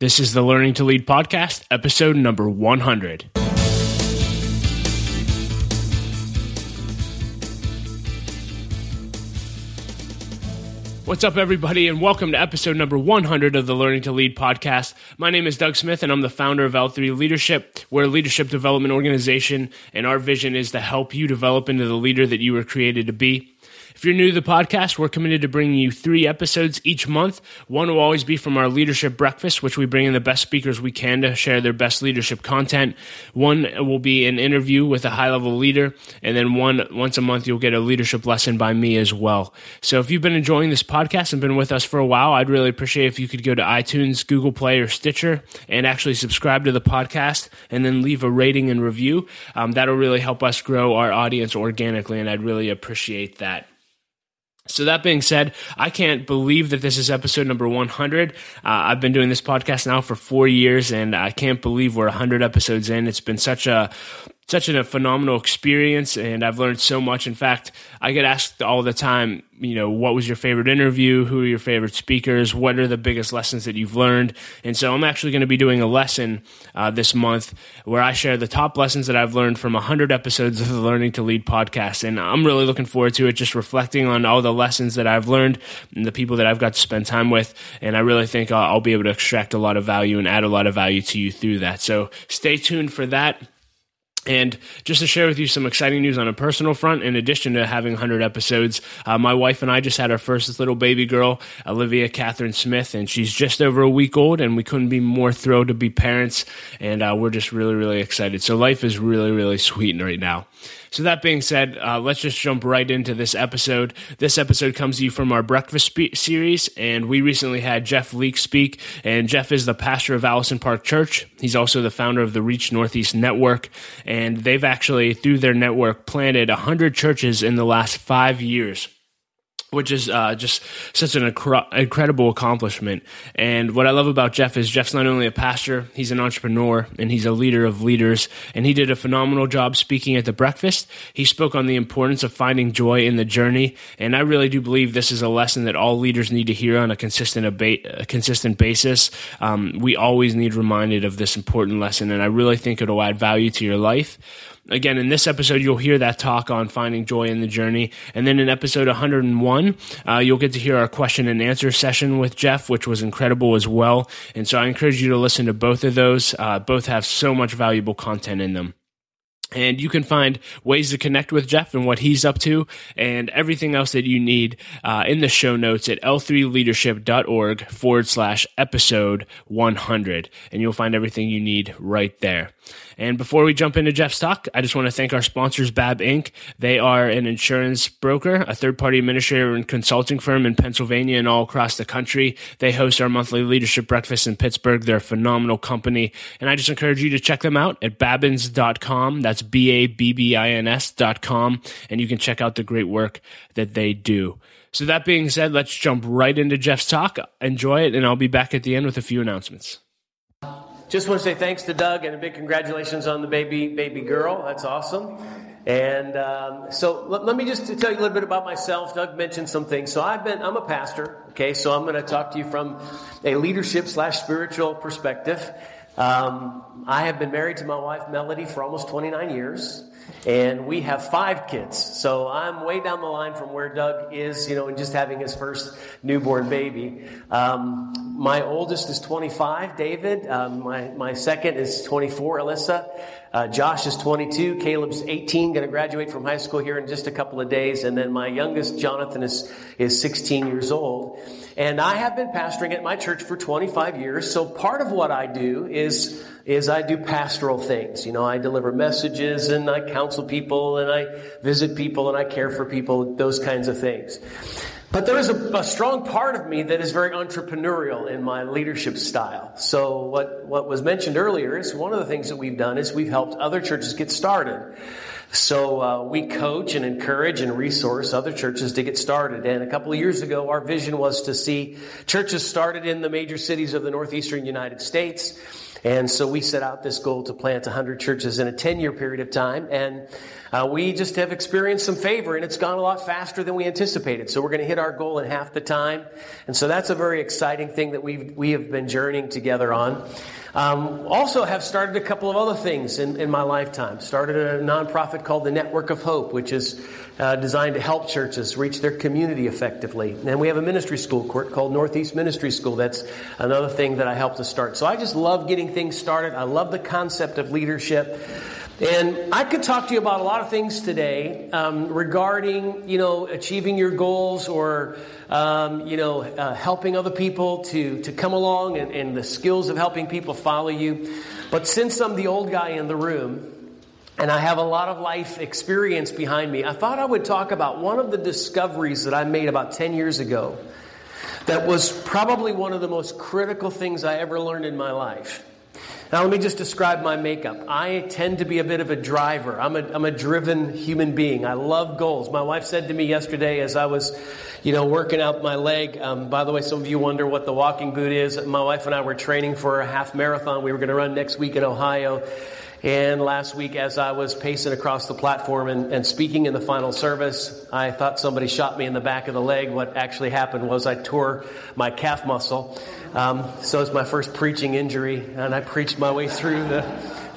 This is the Learning to Lead podcast, episode number 100. What's up, everybody, and welcome to episode number 100 of the Learning to Lead podcast. My name is Doug Smith, and I'm the founder of L3 Leadership. We're a leadership development organization, and our vision is to help you develop into the leader that you were created to be. If you're new to the podcast, we're committed to bringing you three episodes each month. One will always be from our leadership breakfast, which we bring in the best speakers we can to share their best leadership content. One will be an interview with a high level leader, and then one once a month you'll get a leadership lesson by me as well. So if you've been enjoying this podcast and been with us for a while, I'd really appreciate if you could go to iTunes, Google Play, or Stitcher and actually subscribe to the podcast and then leave a rating and review. Um, that'll really help us grow our audience organically, and I'd really appreciate that. So that being said, I can't believe that this is episode number 100. Uh, I've been doing this podcast now for four years, and I can't believe we're 100 episodes in. It's been such a such a phenomenal experience and I've learned so much. In fact, I get asked all the time, you know, what was your favorite interview? Who are your favorite speakers? What are the biggest lessons that you've learned? And so I'm actually going to be doing a lesson uh, this month where I share the top lessons that I've learned from 100 episodes of the Learning to Lead podcast. And I'm really looking forward to it, just reflecting on all the lessons that I've learned and the people that I've got to spend time with. And I really think I'll, I'll be able to extract a lot of value and add a lot of value to you through that. So stay tuned for that. And just to share with you some exciting news on a personal front, in addition to having 100 episodes, uh, my wife and I just had our first little baby girl, Olivia Catherine Smith, and she's just over a week old, and we couldn't be more thrilled to be parents, and uh, we're just really, really excited. So life is really, really sweet right now. So that being said, uh, let's just jump right into this episode. This episode comes to you from our breakfast spe- series, and we recently had Jeff Leake speak. And Jeff is the pastor of Allison Park Church. He's also the founder of the Reach Northeast Network, and they've actually through their network planted hundred churches in the last five years which is uh, just such an incre- incredible accomplishment. And what I love about Jeff is Jeff's not only a pastor, he's an entrepreneur and he's a leader of leaders. And he did a phenomenal job speaking at the breakfast. He spoke on the importance of finding joy in the journey. And I really do believe this is a lesson that all leaders need to hear on a consistent, a consistent basis. Um, we always need reminded of this important lesson. And I really think it'll add value to your life. Again, in this episode, you'll hear that talk on finding joy in the journey. And then in episode 101, uh, you'll get to hear our question and answer session with Jeff, which was incredible as well. And so I encourage you to listen to both of those. Uh, both have so much valuable content in them. And you can find ways to connect with Jeff and what he's up to and everything else that you need uh, in the show notes at l3leadership.org forward slash episode 100. And you'll find everything you need right there. And before we jump into Jeff's talk, I just want to thank our sponsors, Babb Inc. They are an insurance broker, a third party administrator and consulting firm in Pennsylvania and all across the country. They host our monthly leadership breakfast in Pittsburgh. They're a phenomenal company. And I just encourage you to check them out at babbins.com. That's B A B B I N S.com. And you can check out the great work that they do. So that being said, let's jump right into Jeff's talk. Enjoy it, and I'll be back at the end with a few announcements just want to say thanks to Doug and a big congratulations on the baby baby girl. That's awesome. And um, so let, let, me just tell you a little bit about myself. Doug mentioned some things. So I've been I'm a pastor. Okay, so I'm going to talk to you from a leadership slash spiritual perspective. Um, I have been married to my wife Melody for almost 29 years and we have five kids. So I'm way down the line from where Doug is, you know, and just having his first newborn baby. Um, my oldest is 25, David. Um, my, my second is 24, Alyssa. Uh, Josh is 22. Caleb's 18, going to graduate from high school here in just a couple of days. And then my youngest, Jonathan, is, is 16 years old. And I have been pastoring at my church for 25 years. So part of what I do is is I do pastoral things. You know, I deliver messages and I counsel people and I visit people and I care for people, those kinds of things. But there is a, a, strong part of me that is very entrepreneurial in my leadership style. So what, what was mentioned earlier is one of the things that we've done is we've helped other churches get started. So uh, we coach and encourage and resource other churches to get started. And a couple of years ago, our vision was to see churches started in the major cities of the northeastern United States and so we set out this goal to plant 100 churches in a 10 year period of time. And Uh, we just have experienced some favor and it's gone a lot faster than we anticipated. So we're going to hit our goal in half the time. And so that's a very exciting thing that we've, we have been journeying together on. Um, also have started a couple of other things in, in my lifetime. Started a nonprofit called the Network of Hope, which is uh, designed to help churches reach their community effectively. And we have a ministry school court called Northeast Ministry School. That's another thing that I helped to start. So I just love getting things started. I love the concept of leadership. And I could talk to you about a lot of things today um, regarding, you know, achieving your goals or, um, you know, uh, helping other people to, to come along and, and the skills of helping people follow you. But since I'm the old guy in the room, and I have a lot of life experience behind me. I thought I would talk about one of the discoveries that I made about 10 years ago that was probably one of the most critical things I ever learned in my life. Now, let me just describe my makeup. I tend to be a bit of a driver. I'm a, I'm a driven human being. I love goals. My wife said to me yesterday as I was, you know, working out my leg. Um, by the way, some of you wonder what the walking boot is. My wife and I were training for a half marathon we were going to run next week in Ohio. And last week, as I was pacing across the platform and, and, speaking in the final service, I thought somebody shot me in the back of the leg. What actually happened was I tore my calf muscle. Um, so it's my first preaching injury, and I preached my way through the,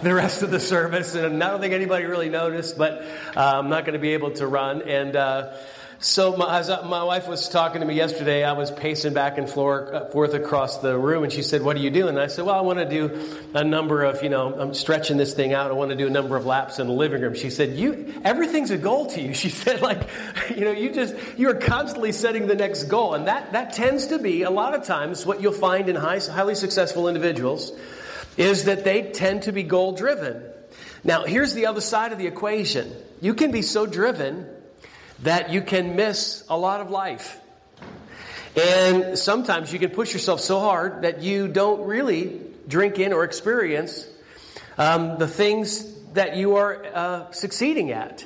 the rest of the service. And I don't think anybody really noticed, but uh, I'm not going to be able to run. And uh, so my, my wife was talking to me yesterday, I was pacing back and uh, forth across the room, and she said, "What are you doing?" And I said, "Well, I want to do a number of, you know, I'm stretching this thing out. I want to do a number of laps in the living room." She said, "You, everything's a goal to you." She said, "Like, you know, you just you are constantly setting the next goal, and that that tends to be a lot of times what you'll find in high, highly successful individuals is that they tend to be goal driven." Now, here's the other side of the equation. You can be so driven that you can miss a lot of life. And sometimes you can push yourself so hard that you don't really drink in or experience um, the things that you are uh, succeeding at.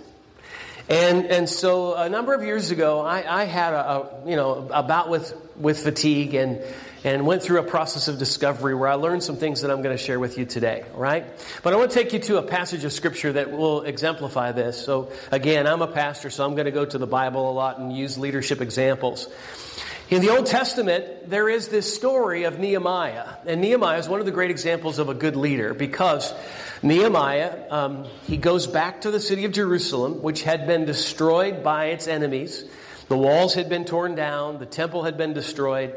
And, and so a number of years ago, I, I had a, a, you know, a bout with, with fatigue and, and went through a process of discovery where I learned some things that I'm going to share with you today, all right? But I want to take you to a passage of scripture that will exemplify this. So again, I'm a pastor, so I'm going to go to the Bible a lot and use leadership examples. In the Old Testament, there is this story of Nehemiah. And Nehemiah is one of the great examples of a good leader because Nehemiah, um, he goes back to the city of Jerusalem, which had been destroyed by its enemies. The walls had been torn down, the temple had been destroyed.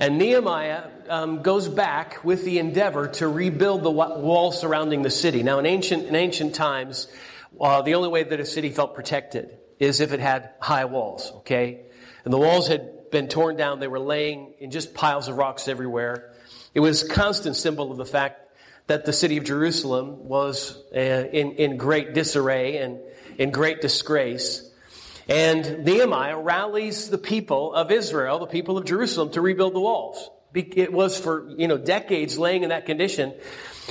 And Nehemiah um, goes back with the endeavor to rebuild the wall surrounding the city. Now, in ancient, in ancient times, uh, the only way that a city felt protected is if it had high walls, okay? And the walls had been torn down. They were laying in just piles of rocks everywhere. It was a constant symbol of the fact that the city of Jerusalem was uh, in, in great disarray and in great disgrace. And Nehemiah rallies the people of Israel, the people of Jerusalem, to rebuild the walls. It was for, you know, decades laying in that condition.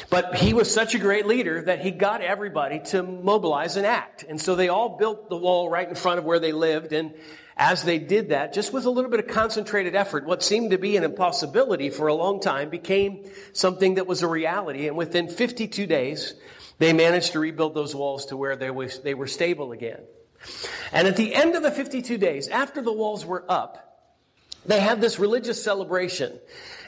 But he was such a great leader that he got everybody to mobilize and act. And so they all built the wall right in front of where they lived. And as they did that, just with a little bit of concentrated effort, what seemed to be an impossibility for a long time became something that was a reality. And within 52 days, they managed to rebuild those walls to where they, was, they were stable again. And at the end of the 52 days, after the walls were up, they had this religious celebration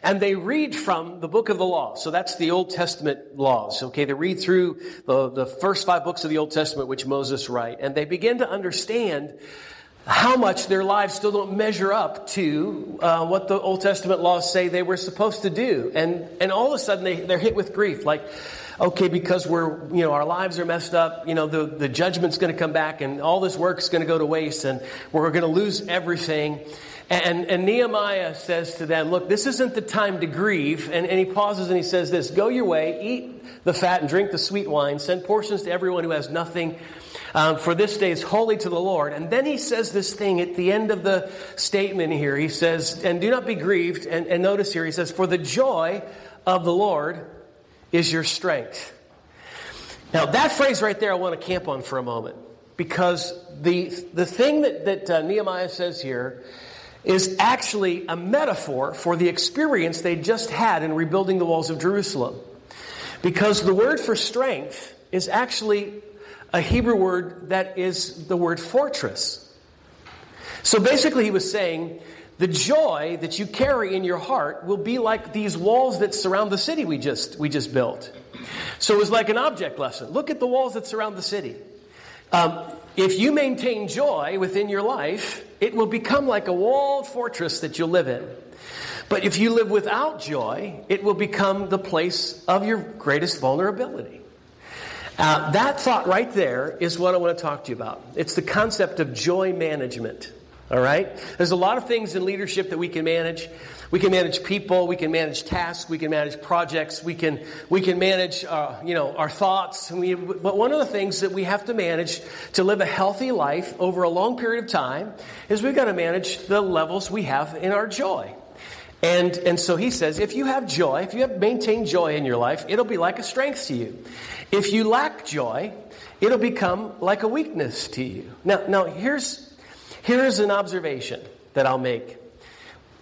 and they read from the book of the law. So that's the Old Testament laws. Okay. They read through the, the first five books of the Old Testament, which Moses wrote, and they begin to understand how much their lives still don't measure up to uh, what the Old Testament laws say they were supposed to do. And, and all of a sudden they, they're hit with grief. Like, okay, because we're, you know, our lives are messed up, you know, the, the judgment's going to come back and all this work's going to go to waste and we're going to lose everything. And, and Nehemiah says to them, look, this isn't the time to grieve. And, and he pauses and he says this, go your way, eat the fat and drink the sweet wine, send portions to everyone who has nothing. Um, for this day is holy to the Lord. And then he says this thing at the end of the statement here. He says, and do not be grieved. And, and notice here, he says, for the joy of the Lord is your strength. Now, that phrase right there, I want to camp on for a moment because the, the thing that, that uh, Nehemiah says here is actually a metaphor for the experience they just had in rebuilding the walls of Jerusalem. Because the word for strength is actually a Hebrew word that is the word fortress. So basically, he was saying, the joy that you carry in your heart will be like these walls that surround the city we just, we just built. So it was like an object lesson. Look at the walls that surround the city. Um, if you maintain joy within your life, it will become like a walled fortress that you'll live in. But if you live without joy, it will become the place of your greatest vulnerability. Uh, that thought right there is what I want to talk to you about. It's the concept of joy management. All right? There's a lot of things in leadership that we can manage. We can manage people, we can manage tasks, we can manage projects, we can, we can manage, uh, you know, our thoughts. We, but one of the things that we have to manage to live a healthy life over a long period of time is we've got to manage the levels we have in our joy. And, and so he says, if you have joy, if you have maintained joy in your life, it'll be like a strength to you. If you lack joy, it'll become like a weakness to you. Now, now here's, here's an observation that I'll make.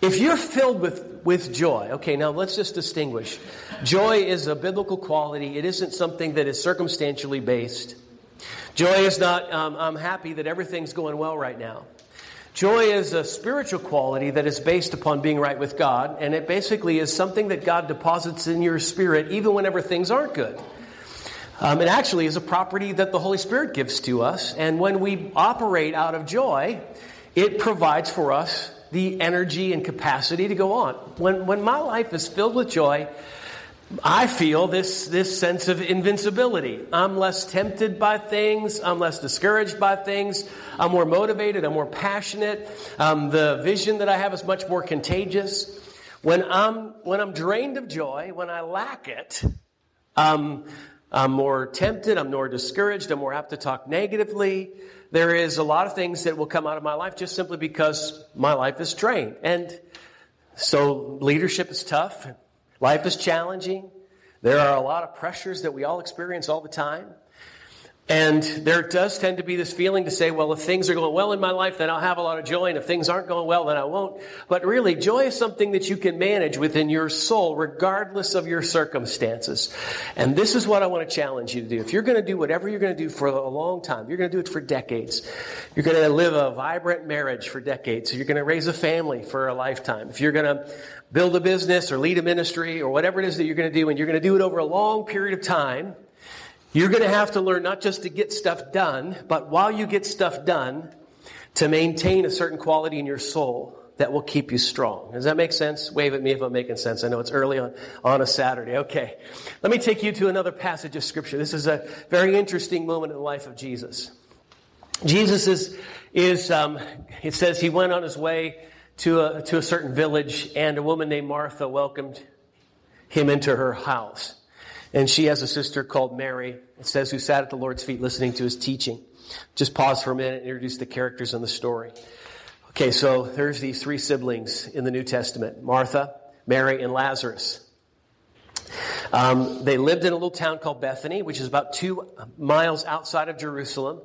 If you're filled with, with joy, okay, now let's just distinguish. Joy is a biblical quality. It isn't something that is circumstantially based. Joy is not, um, I'm happy that everything's going well right now. Joy is a spiritual quality that is based upon being right with God, and it basically is something that God deposits in your spirit even whenever things aren't good. Um, it actually is a property that the Holy Spirit gives to us, and when we operate out of joy, it provides for us the energy and capacity to go on. When, when my life is filled with joy, I feel this, this sense of invincibility. I'm less tempted by things. I'm less discouraged by things. I'm more motivated. I'm more passionate. Um, the vision that I have is much more contagious. When I'm, when I'm drained of joy, when I lack it, um, I'm more tempted. I'm more discouraged. I'm more apt to talk negatively. There is a lot of things that will come out of my life just simply because my life is drained. And so leadership is tough. Life is challenging. There are a lot of pressures that we all experience all the time. And there does tend to be this feeling to say, well, if things are going well in my life, then I'll have a lot of joy. And if things aren't going well, then I won't. But really, joy is something that you can manage within your soul, regardless of your circumstances. And this is what I want to challenge you to do. If you're going to do whatever you're going to do for a long time, you're going to do it for decades. You're going to live a vibrant marriage for decades. You're going to raise a family for a lifetime. If you're going to build a business or lead a ministry or whatever it is that you're going to do, and you're going to do it over a long period of time, you're going to have to learn not just to get stuff done, but while you get stuff done, to maintain a certain quality in your soul that will keep you strong. Does that make sense? Wave at me if I'm making sense. I know it's early on, on a Saturday. Okay. Let me take you to another passage of scripture. This is a very interesting moment in the life of Jesus. Jesus is, is um, it says he went on his way to a, to a certain village and a woman named Martha welcomed him into her house. And she has a sister called Mary, it says, who sat at the Lord's feet listening to his teaching. Just pause for a minute and introduce the characters in the story. Okay, so there's these three siblings in the New Testament Martha, Mary, and Lazarus. Um, they lived in a little town called Bethany, which is about two miles outside of Jerusalem.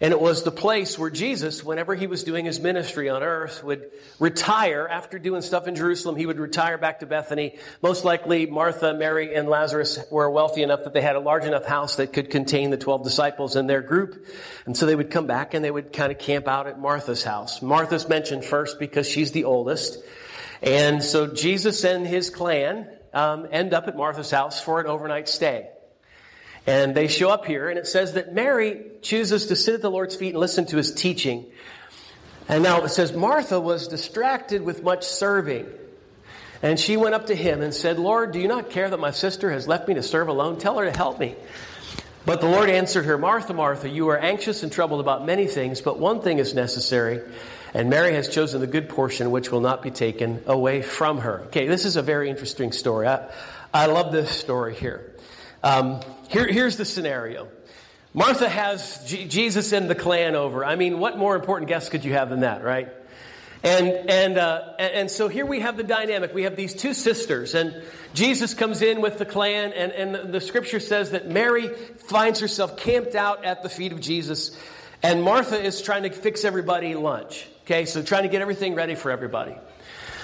And it was the place where Jesus, whenever he was doing his ministry on earth, would retire after doing stuff in Jerusalem. He would retire back to Bethany. Most likely, Martha, Mary, and Lazarus were wealthy enough that they had a large enough house that could contain the 12 disciples and their group. And so they would come back and they would kind of camp out at Martha's house. Martha's mentioned first because she's the oldest. And so Jesus and his clan um, end up at Martha's house for an overnight stay. And they show up here, and it says that Mary chooses to sit at the Lord's feet and listen to his teaching. And now it says Martha was distracted with much serving. And she went up to him and said, Lord, do you not care that my sister has left me to serve alone? Tell her to help me. But the Lord answered her, Martha, Martha, you are anxious and troubled about many things, but one thing is necessary. And Mary has chosen the good portion which will not be taken away from her. Okay, this is a very interesting story. I, I love this story here. Um, here, here's the scenario. Martha has G- Jesus and the clan over. I mean, what more important guest could you have than that, right? And, and, uh, and so here we have the dynamic. We have these two sisters, and Jesus comes in with the clan, and, and the scripture says that Mary finds herself camped out at the feet of Jesus, and Martha is trying to fix everybody lunch. Okay, so trying to get everything ready for everybody.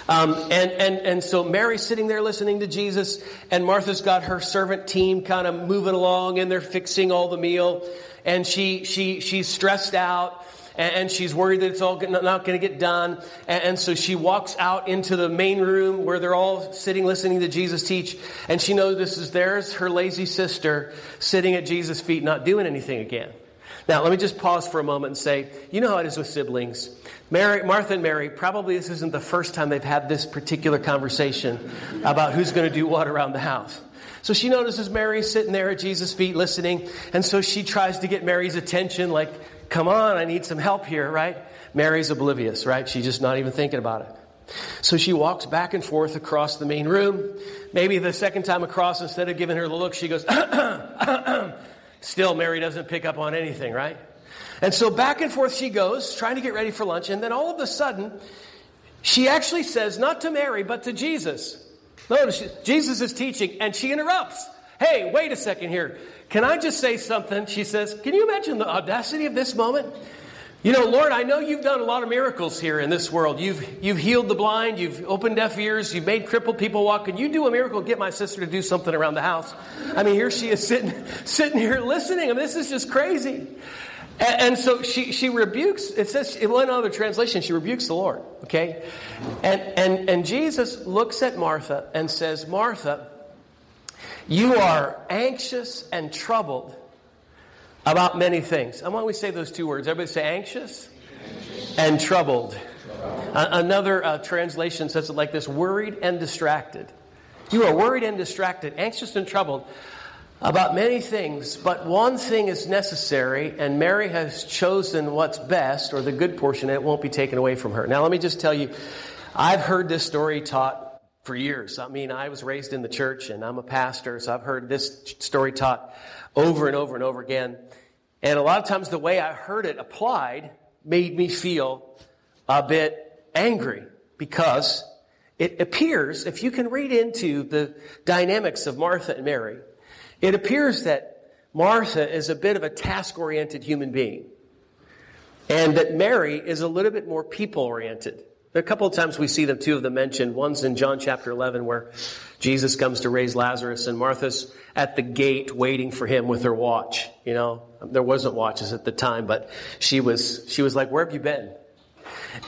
Um, and, and, and so Mary's sitting there listening to Jesus, and Martha's got her servant team kind of moving along, and they're fixing all the meal. And she, she, she's stressed out, and, she's worried that it's all not going to get done. And, and so she walks out into the main room where they're all sitting listening to Jesus teach, and she notices there's her lazy sister sitting at Jesus' feet, not doing anything again. Now, let me just pause for a moment and say, you know how it is with siblings. Mary, Martha and Mary, probably this isn't the first time they've had this particular conversation about who's going to do what around the house. So she notices Mary sitting there at Jesus' feet listening, and so she tries to get Mary's attention, like, come on, I need some help here, right? Mary's oblivious, right? She's just not even thinking about it. So she walks back and forth across the main room. Maybe the second time across, instead of giving her the look, she goes, Still, Mary doesn't pick up on anything, right? And so back and forth she goes, trying to get ready for lunch, and then all of a sudden, she actually says, not to Mary, but to Jesus. Notice, Jesus is teaching, and she interrupts. Hey, wait a second here. Can I just say something? She says, Can you imagine the audacity of this moment? You know, Lord, I know you've done a lot of miracles here in this world. You've, you've healed the blind, you've opened deaf ears, you've made crippled people walk. Can you do a miracle get my sister to do something around the house? I mean, here she is sitting, sitting here listening. I mean, this is just crazy. And, and so she, she rebukes, it says, in one other translation, she rebukes the Lord, okay? And, and, and Jesus looks at Martha and says, Martha, you are anxious and troubled about many things. And why don't we say those two words? Everybody say anxious, anxious. and troubled. Uh, another uh, translation says it like this worried and distracted. You are worried and distracted, anxious and troubled about many things, but one thing is necessary, and Mary has chosen what's best, or the good portion, and it won't be taken away from her. Now, let me just tell you, I've heard this story taught for years. I mean, I was raised in the church, and I'm a pastor, so I've heard this story taught over and over and over again. And a lot of times the way I heard it applied made me feel a bit angry because it appears, if you can read into the dynamics of Martha and Mary, it appears that Martha is a bit of a task oriented human being. And that Mary is a little bit more people oriented. There are a couple of times we see the two of them mentioned. One's in John chapter 11 where Jesus comes to raise Lazarus and Martha's at the gate waiting for him with her watch. You know, there wasn't watches at the time, but she was, she was like, where have you been?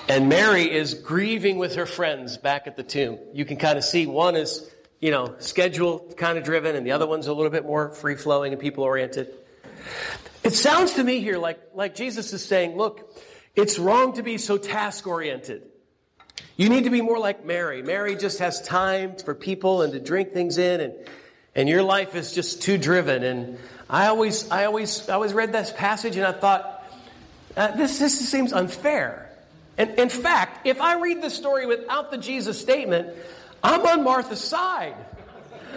And Mary is grieving with her friends back at the tomb. You can kind of see one is, you know, schedule kind of driven and the other one's a little bit more free flowing and people oriented. It sounds to me here like, like Jesus is saying, look, it's wrong to be so task oriented. You need to be more like Mary. Mary just has time for people and to drink things in and and your life is just too driven. And I always, I always, I always read this passage and I thought, uh, this, this seems unfair. And in fact, if I read the story without the Jesus statement, I'm on Martha's side.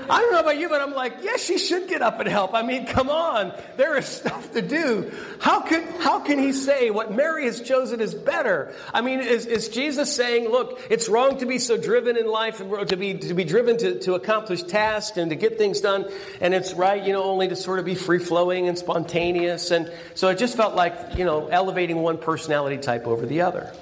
I don't know about you, but I'm like, yes, she should get up and help. I mean, come on. There is stuff to do. How can, how can he say what Mary has chosen is better? I mean, is, is Jesus saying, look, it's wrong to be so driven in life and to be, to be driven to, to accomplish tasks and to get things done. And it's right, you know, only to sort of be free flowing and spontaneous. And so it just felt like, you know, elevating one personality type over the other.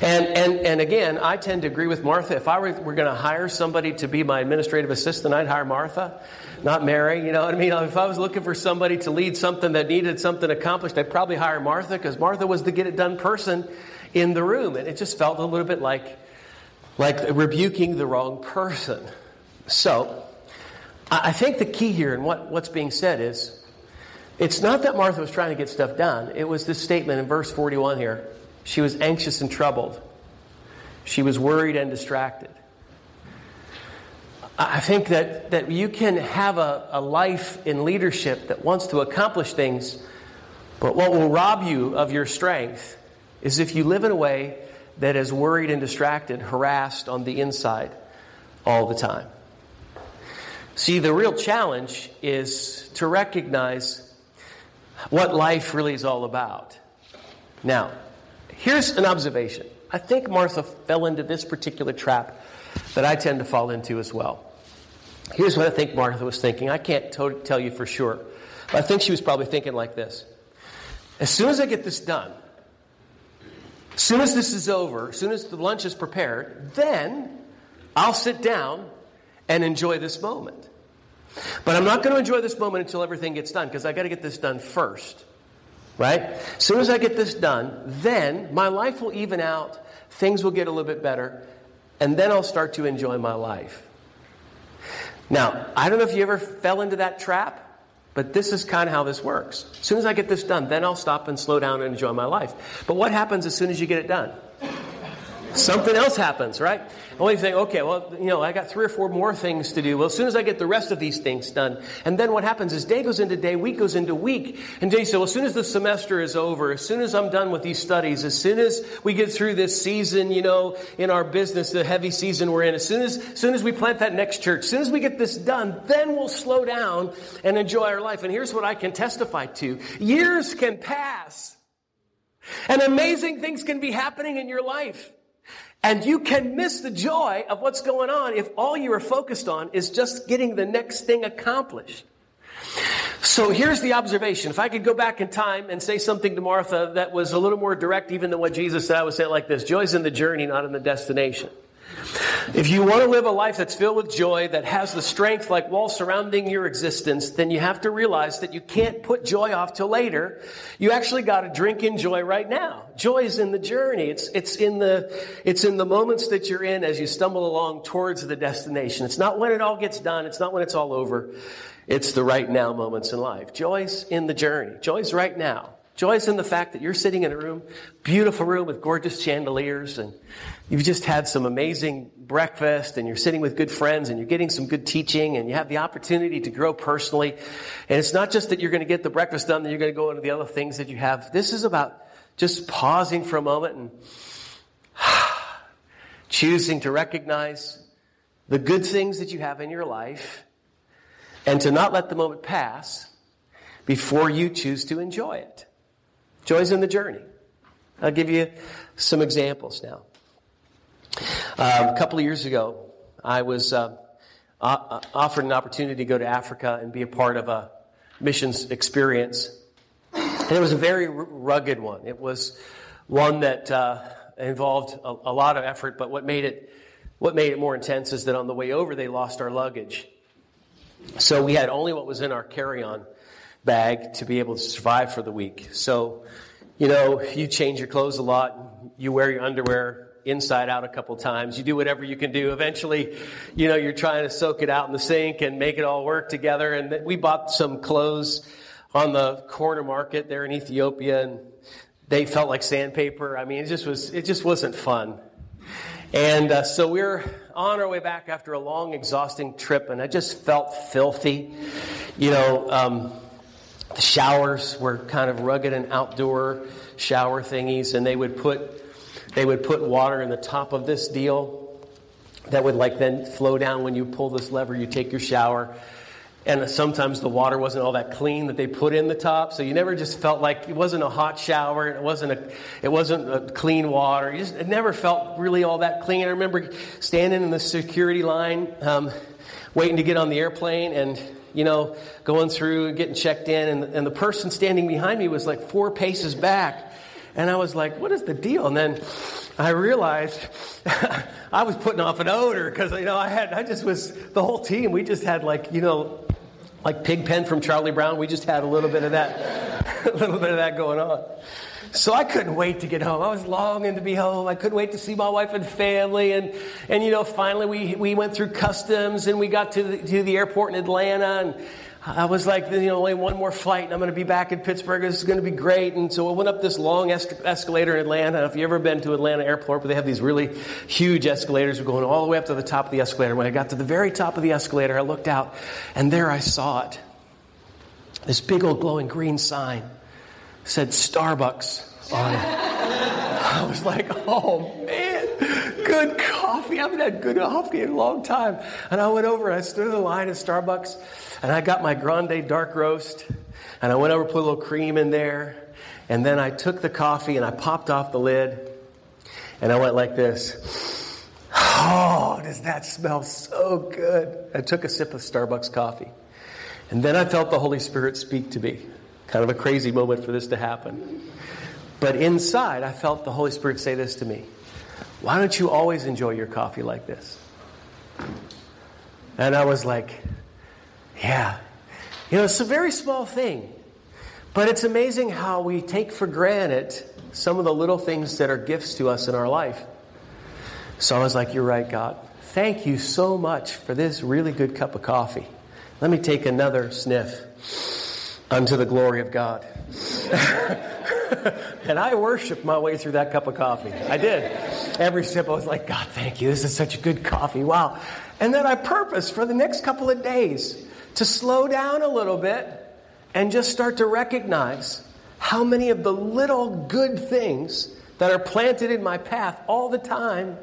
And, and, and again, I tend to agree with Martha. If I were, were going to hire somebody to be my administrative assistant, I'd hire Martha, not Mary. You know what I mean? If I was looking for somebody to lead something that needed something accomplished, I'd probably hire Martha because Martha was the get it done person in the room. And it just felt a little bit like, like rebuking the wrong person. So, I think the key here and what, what's being said is it's not that Martha was trying to get stuff done. It was this statement in verse 41 here. She was anxious and troubled. She was worried and distracted. I think that, that you can have a, a life in leadership that wants to accomplish things, but what will rob you of your strength is if you live in a way that is worried and distracted, harassed on the inside all the time. See, the real challenge is to recognize what life really is all about. Now, Here's an observation. I think Martha fell into this particular trap that I tend to fall into as well. Here's what I think Martha was thinking. I can't to- tell you for sure, but I think she was probably thinking like this As soon as I get this done, as soon as this is over, as soon as the lunch is prepared, then I'll sit down and enjoy this moment. But I'm not going to enjoy this moment until everything gets done because I got to get this done first. Right? As soon as I get this done, then my life will even out, things will get a little bit better, and then I'll start to enjoy my life. Now, I don't know if you ever fell into that trap, but this is kind of how this works. As soon as I get this done, then I'll stop and slow down and enjoy my life. But what happens as soon as you get it done? Something else happens, right? And you think, okay, well, you know, I got three or four more things to do. Well, as soon as I get the rest of these things done, and then what happens is day goes into day, week goes into week, and day so well, as soon as the semester is over, as soon as I'm done with these studies, as soon as we get through this season, you know, in our business, the heavy season we're in, as soon as, as soon as we plant that next church, as soon as we get this done, then we'll slow down and enjoy our life. And here's what I can testify to. Years can pass, and amazing things can be happening in your life. And you can miss the joy of what's going on if all you are focused on is just getting the next thing accomplished. So here's the observation. If I could go back in time and say something to Martha that was a little more direct even than what Jesus said, I would say it like this. Joy's in the journey, not in the destination. If you want to live a life that's filled with joy, that has the strength like walls surrounding your existence, then you have to realize that you can't put joy off till later. You actually got to drink in joy right now. Joy is in the journey. It's, it's in the, it's in the moments that you're in as you stumble along towards the destination. It's not when it all gets done. It's not when it's all over. It's the right now moments in life. Joy's in the journey. Joy's right now. Joy's in the fact that you're sitting in a room, beautiful room with gorgeous chandeliers, and you've just had some amazing breakfast, and you're sitting with good friends, and you're getting some good teaching, and you have the opportunity to grow personally. And it's not just that you're going to get the breakfast done, then you're going to go into the other things that you have. This is about just pausing for a moment and choosing to recognize the good things that you have in your life, and to not let the moment pass before you choose to enjoy it. Joy's in the journey. I'll give you some examples now. Um, a couple of years ago, I was uh, offered an opportunity to go to Africa and be a part of a missions experience. And it was a very rugged one. It was one that uh, involved a, a lot of effort, but what made it what made it more intense is that on the way over they lost our luggage. So we had only what was in our carry-on bag to be able to survive for the week. So, you know, you change your clothes a lot. You wear your underwear inside out a couple times. You do whatever you can do. Eventually, you know, you're trying to soak it out in the sink and make it all work together. And we bought some clothes on the corner market there in Ethiopia and they felt like sandpaper. I mean, it just was, it just wasn't fun. And uh, so we we're on our way back after a long, exhausting trip, and I just felt filthy. You know, um, the showers were kind of rugged and outdoor shower thingies, and they would put they would put water in the top of this deal that would like then flow down when you pull this lever. You take your shower, and sometimes the water wasn't all that clean that they put in the top, so you never just felt like it wasn't a hot shower. It wasn't a it wasn't a clean water. You just, it never felt really all that clean. I remember standing in the security line, um, waiting to get on the airplane, and you know, going through getting checked in, and, and the person standing behind me was like four paces back. And I was like, what is the deal? And then I realized I was putting off an odor because, you know, I had, I just was, the whole team, we just had like, you know, like Pigpen from Charlie Brown. We just had a little bit of that, a little bit of that going on. So I couldn't wait to get home. I was longing to be home. I couldn't wait to see my wife and family. And, and you know, finally we, we went through customs and we got to the, to the airport in Atlanta. And I was like, you know, only one more flight and I'm going to be back in Pittsburgh. This is going to be great. And so I went up this long es- escalator in Atlanta. If you've ever been to Atlanta Airport, where they have these really huge escalators, we're going all the way up to the top of the escalator. When I got to the very top of the escalator, I looked out and there I saw it. This big old glowing green sign said Starbucks on it. I was like, oh man, good coffee. I haven't had good coffee in a long time. And I went over and I stood in the line at Starbucks and I got my grande dark roast and I went over, put a little cream in there. And then I took the coffee and I popped off the lid and I went like this. Oh, does that smell so good? I took a sip of Starbucks coffee. And then I felt the Holy Spirit speak to me. Kind of a crazy moment for this to happen. But inside, I felt the Holy Spirit say this to me Why don't you always enjoy your coffee like this? And I was like, Yeah. You know, it's a very small thing, but it's amazing how we take for granted some of the little things that are gifts to us in our life. So I was like, You're right, God. Thank you so much for this really good cup of coffee. Let me take another sniff unto the glory of God. and I worshiped my way through that cup of coffee. I did. Every sip, I was like, God, thank you. This is such a good coffee. Wow. And then I purposed for the next couple of days to slow down a little bit and just start to recognize how many of the little good things that are planted in my path all the time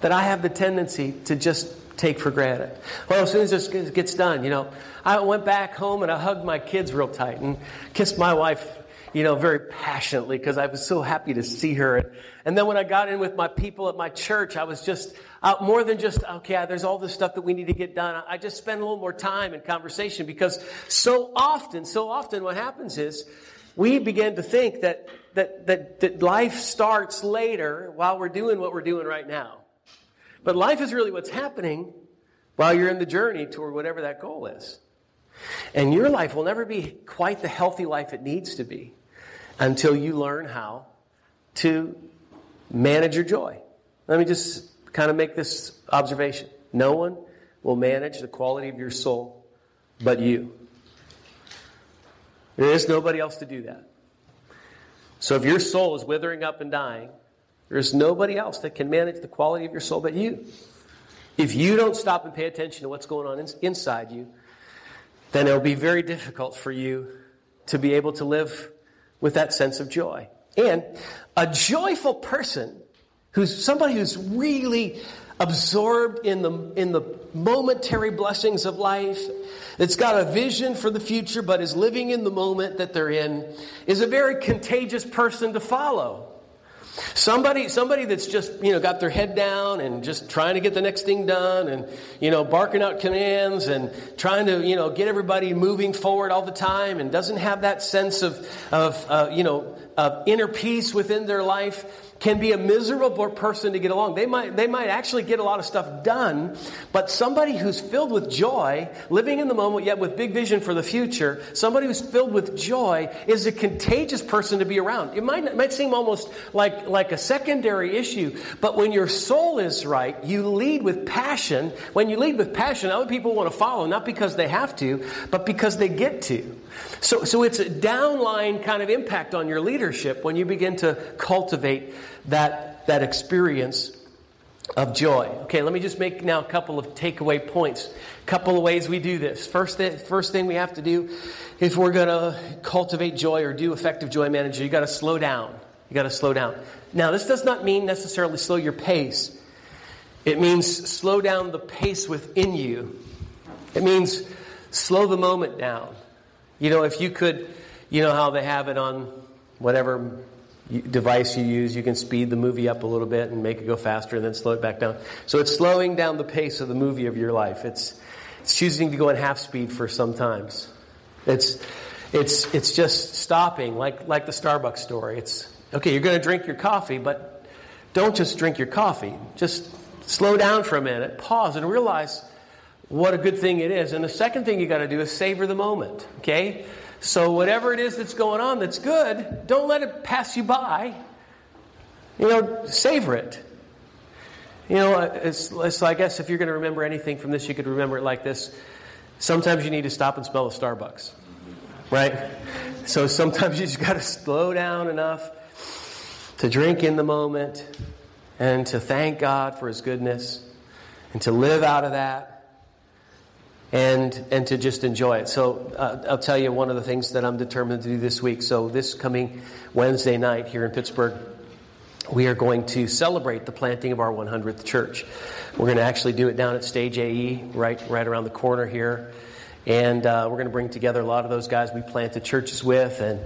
that I have the tendency to just take for granted. Well, as soon as this gets done, you know, I went back home and I hugged my kids real tight and kissed my wife, you know, very passionately because I was so happy to see her. And then when I got in with my people at my church, I was just uh, more than just, okay, there's all this stuff that we need to get done. I just spent a little more time in conversation because so often, so often what happens is we begin to think that, that, that, that life starts later while we're doing what we're doing right now. But life is really what's happening while you're in the journey toward whatever that goal is. And your life will never be quite the healthy life it needs to be until you learn how to manage your joy. Let me just kind of make this observation. No one will manage the quality of your soul but you. There is nobody else to do that. So if your soul is withering up and dying, there's nobody else that can manage the quality of your soul but you. If you don't stop and pay attention to what's going on inside you, then it'll be very difficult for you to be able to live with that sense of joy. And a joyful person who's somebody who's really absorbed in the, in the momentary blessings of life, that's got a vision for the future but is living in the moment that they're in, is a very contagious person to follow. Somebody, somebody that's just, you know, got their head down and just trying to get the next thing done and, you know, barking out commands and trying to, you know, get everybody moving forward all the time and doesn't have that sense of, of uh, you know, of inner peace within their life can be a miserable person to get along. They might, they might actually get a lot of stuff done, but somebody who's filled with joy, living in the moment yet with big vision for the future, somebody who's filled with joy is a contagious person to be around. It might, it might seem almost like, like a secondary issue, but when your soul is right, you lead with passion. When you lead with passion, other people want to follow, not because they have to, but because they get to. So, so it's a downline kind of impact on your leadership when you begin to cultivate that, that experience of joy. Okay, let me just make now a couple of takeaway points. A couple of ways we do this. First, th- first thing we have to do if we're going to cultivate joy or do effective joy management, you got to slow down. You got to slow down. Now, this does not mean necessarily slow your pace. It means slow down the pace within you. It means slow the moment down. You know, if you could, you know how they have it on whatever device you use, you can speed the movie up a little bit and make it go faster and then slow it back down. So it's slowing down the pace of the movie of your life. It's, it's choosing to go in half speed for sometimes. It's, it's, it's just stopping, like, like the Starbucks story. It's, okay, you're going to drink your coffee, but don't just drink your coffee. Just slow down for a minute, pause, and realize what a good thing it is. And the second thing you got to do is savor the moment, okay? So, whatever it is that's going on that's good, don't let it pass you by. You know, savor it. You know, it's, it's, I guess if you're going to remember anything from this, you could remember it like this. Sometimes you need to stop and smell the Starbucks, right? So sometimes you just got to slow down enough to drink in the moment and to thank God for His goodness and to live out of that and and to just enjoy it. So uh, I'll tell you one of the things that I'm determined to do this week. So this coming Wednesday night here in Pittsburgh, we are going to celebrate the planting of our 100th church. We're going to actually do it down at Stage AE, right right around the corner here, and uh, we're going to bring together a lot of those guys we planted churches with, and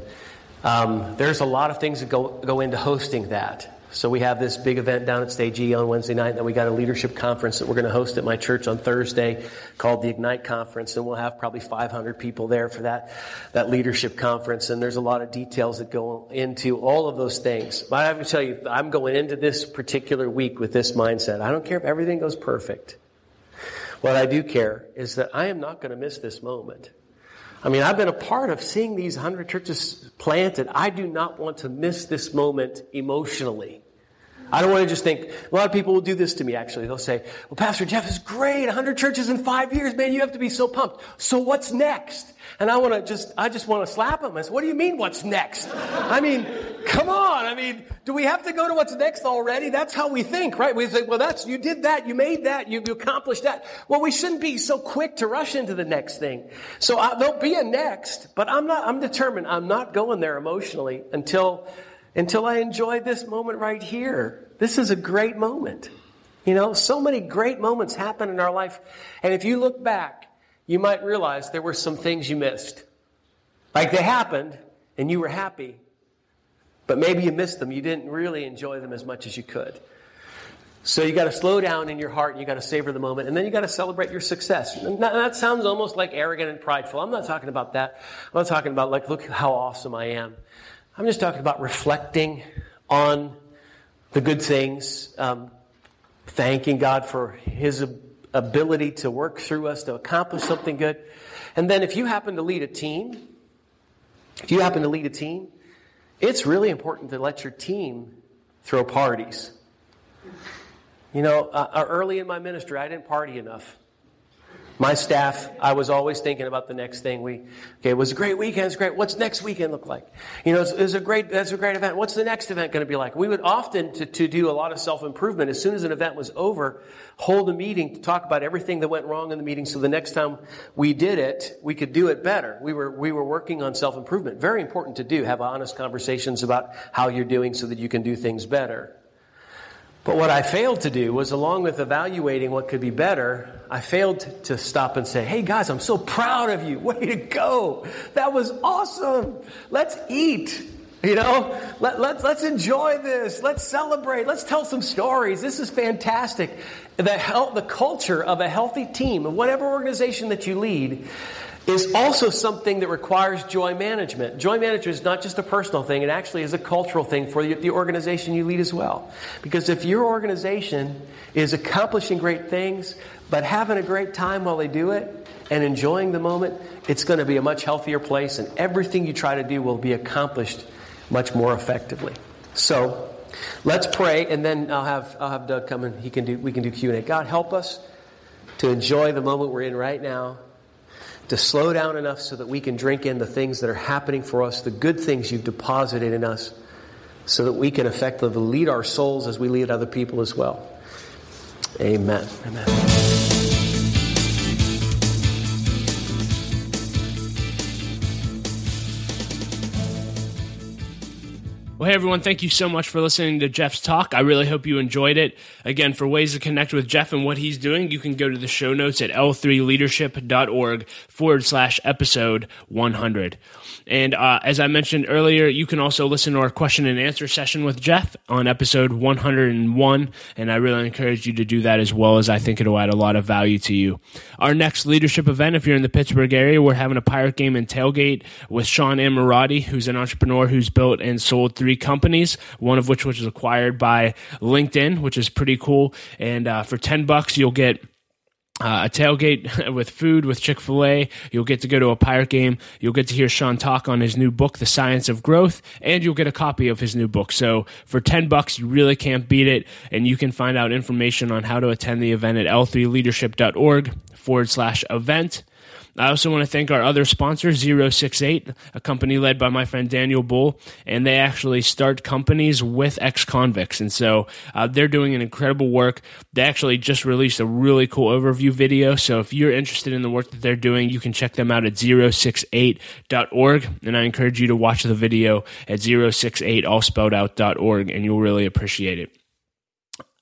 um, there's a lot of things that go go into hosting that. So we have this big event down at Stage E on Wednesday night, and then we got a leadership conference that we're going to host at my church on Thursday called the Ignite Conference, and we'll have probably 500 people there for that, that leadership conference, and there's a lot of details that go into all of those things. But I have to tell you, I'm going into this particular week with this mindset. I don't care if everything goes perfect. What I do care is that I am not going to miss this moment. I mean, I've been a part of seeing these hundred churches planted. I do not want to miss this moment emotionally. I don't want to just think, a lot of people will do this to me actually. They'll say, well, Pastor Jeff is great. 100 churches in five years. Man, you have to be so pumped. So what's next? And I want to just, I just want to slap them. I say, what do you mean what's next? I mean, come on. I mean, do we have to go to what's next already? That's how we think, right? We say, well, that's, you did that. You made that. You, you accomplished that. Well, we shouldn't be so quick to rush into the next thing. So uh, I, there'll be a next, but I'm not, I'm determined. I'm not going there emotionally until, until I enjoy this moment right here. This is a great moment. You know, so many great moments happen in our life. And if you look back, you might realize there were some things you missed. Like they happened and you were happy, but maybe you missed them. You didn't really enjoy them as much as you could. So you got to slow down in your heart and you got to savor the moment and then you got to celebrate your success. And that, sounds almost like arrogant and prideful. I'm not talking about that. I'm not talking about like, look how awesome I am. I'm just talking about reflecting on the good things, um, thanking God for His ability to work through us to accomplish something good. And then if you happen to lead a team, if you happen to lead a team, it's really important to let your team throw parties. You know, uh, early in my ministry, I didn't party enough. My staff, I was always thinking about the next thing. We, okay, it was a great weekend. It's great. What's next weekend look like? You know, it's, it's a great, that's a great event. What's the next event going to be like? We would often, to, to do a lot of self-improvement, as soon as an event was over, hold a meeting to talk about everything that went wrong in the meeting so the next time we did it, we could do it better. We were, we were working on self-improvement. Very important to do. Have honest conversations about how you're doing so that you can do things better. But what I failed to do was, along with evaluating what could be better, I failed to stop and say, Hey guys, I'm so proud of you. Way to go. That was awesome. Let's eat. You know, let, let's, let's enjoy this. Let's celebrate. Let's tell some stories. This is fantastic. The, health, the culture of a healthy team, of whatever organization that you lead, is also something that requires joy management. Joy management is not just a personal thing, it actually is a cultural thing for the, organization you lead as well. Because if your organization is accomplishing great things, but having a great time while they do it and enjoying the moment, it's going to be a much healthier place, and everything you try to do will be accomplished much more effectively. So, let's pray, and then I'll have, I'll have Doug come and he can do, we can do Q&A. God, help us to enjoy the moment we're in right now to slow down enough so that we can drink in the things that are happening for us, the good things you've deposited in us, so that we can effectively lead our souls as we lead other people as well. Amen. Amen. Well, hey everyone, thank you so much for listening to Jeff's talk. I really hope you enjoyed it. Again, for ways to connect with Jeff and what he's doing, you can go to the show notes at l3leadership.org forward slash episode 100. And uh, as I mentioned earlier, you can also listen to our question and answer session with Jeff on episode 101. And I really encourage you to do that as well, as I think it'll add a lot of value to you. Our next leadership event, if you're in the Pittsburgh area, we're having a pirate game and tailgate with Sean Ammirati, who's an entrepreneur who's built and sold three companies, one of which was acquired by LinkedIn, which is pretty cool. And uh, for 10 bucks, you'll get uh, a tailgate with food with Chick fil A. You'll get to go to a pirate game. You'll get to hear Sean talk on his new book, The Science of Growth, and you'll get a copy of his new book. So for 10 bucks, you really can't beat it. And you can find out information on how to attend the event at l3leadership.org forward slash event. I also want to thank our other sponsor, 068, a company led by my friend Daniel Bull, and they actually start companies with ex convicts. And so uh, they're doing an incredible work. They actually just released a really cool overview video. So if you're interested in the work that they're doing, you can check them out at 068.org. And I encourage you to watch the video at 068 allspelledout.org, and you'll really appreciate it.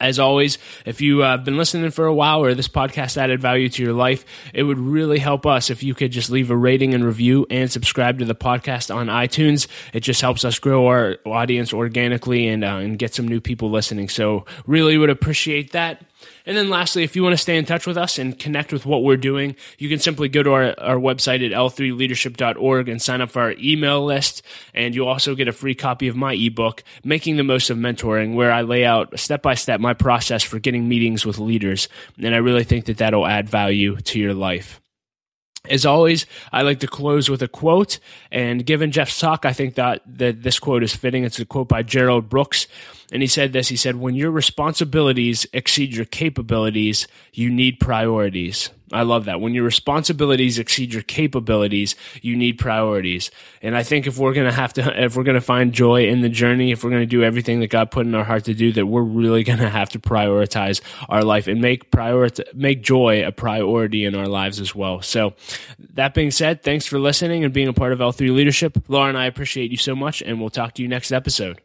As always, if you have uh, been listening for a while or this podcast added value to your life, it would really help us if you could just leave a rating and review and subscribe to the podcast on iTunes. It just helps us grow our audience organically and, uh, and get some new people listening. So, really would appreciate that. And then lastly, if you want to stay in touch with us and connect with what we're doing, you can simply go to our, our website at l3leadership.org and sign up for our email list. And you'll also get a free copy of my ebook, Making the Most of Mentoring, where I lay out step by step my process for getting meetings with leaders. And I really think that that'll add value to your life. As always, I like to close with a quote. And given Jeff's talk, I think that, that this quote is fitting. It's a quote by Gerald Brooks. And he said this He said, When your responsibilities exceed your capabilities, you need priorities. I love that. When your responsibilities exceed your capabilities, you need priorities. And I think if we're going to have to, if we're going to find joy in the journey, if we're going to do everything that God put in our heart to do, that we're really going to have to prioritize our life and make priority, make joy a priority in our lives as well. So that being said, thanks for listening and being a part of L3 leadership. Laura and I appreciate you so much and we'll talk to you next episode.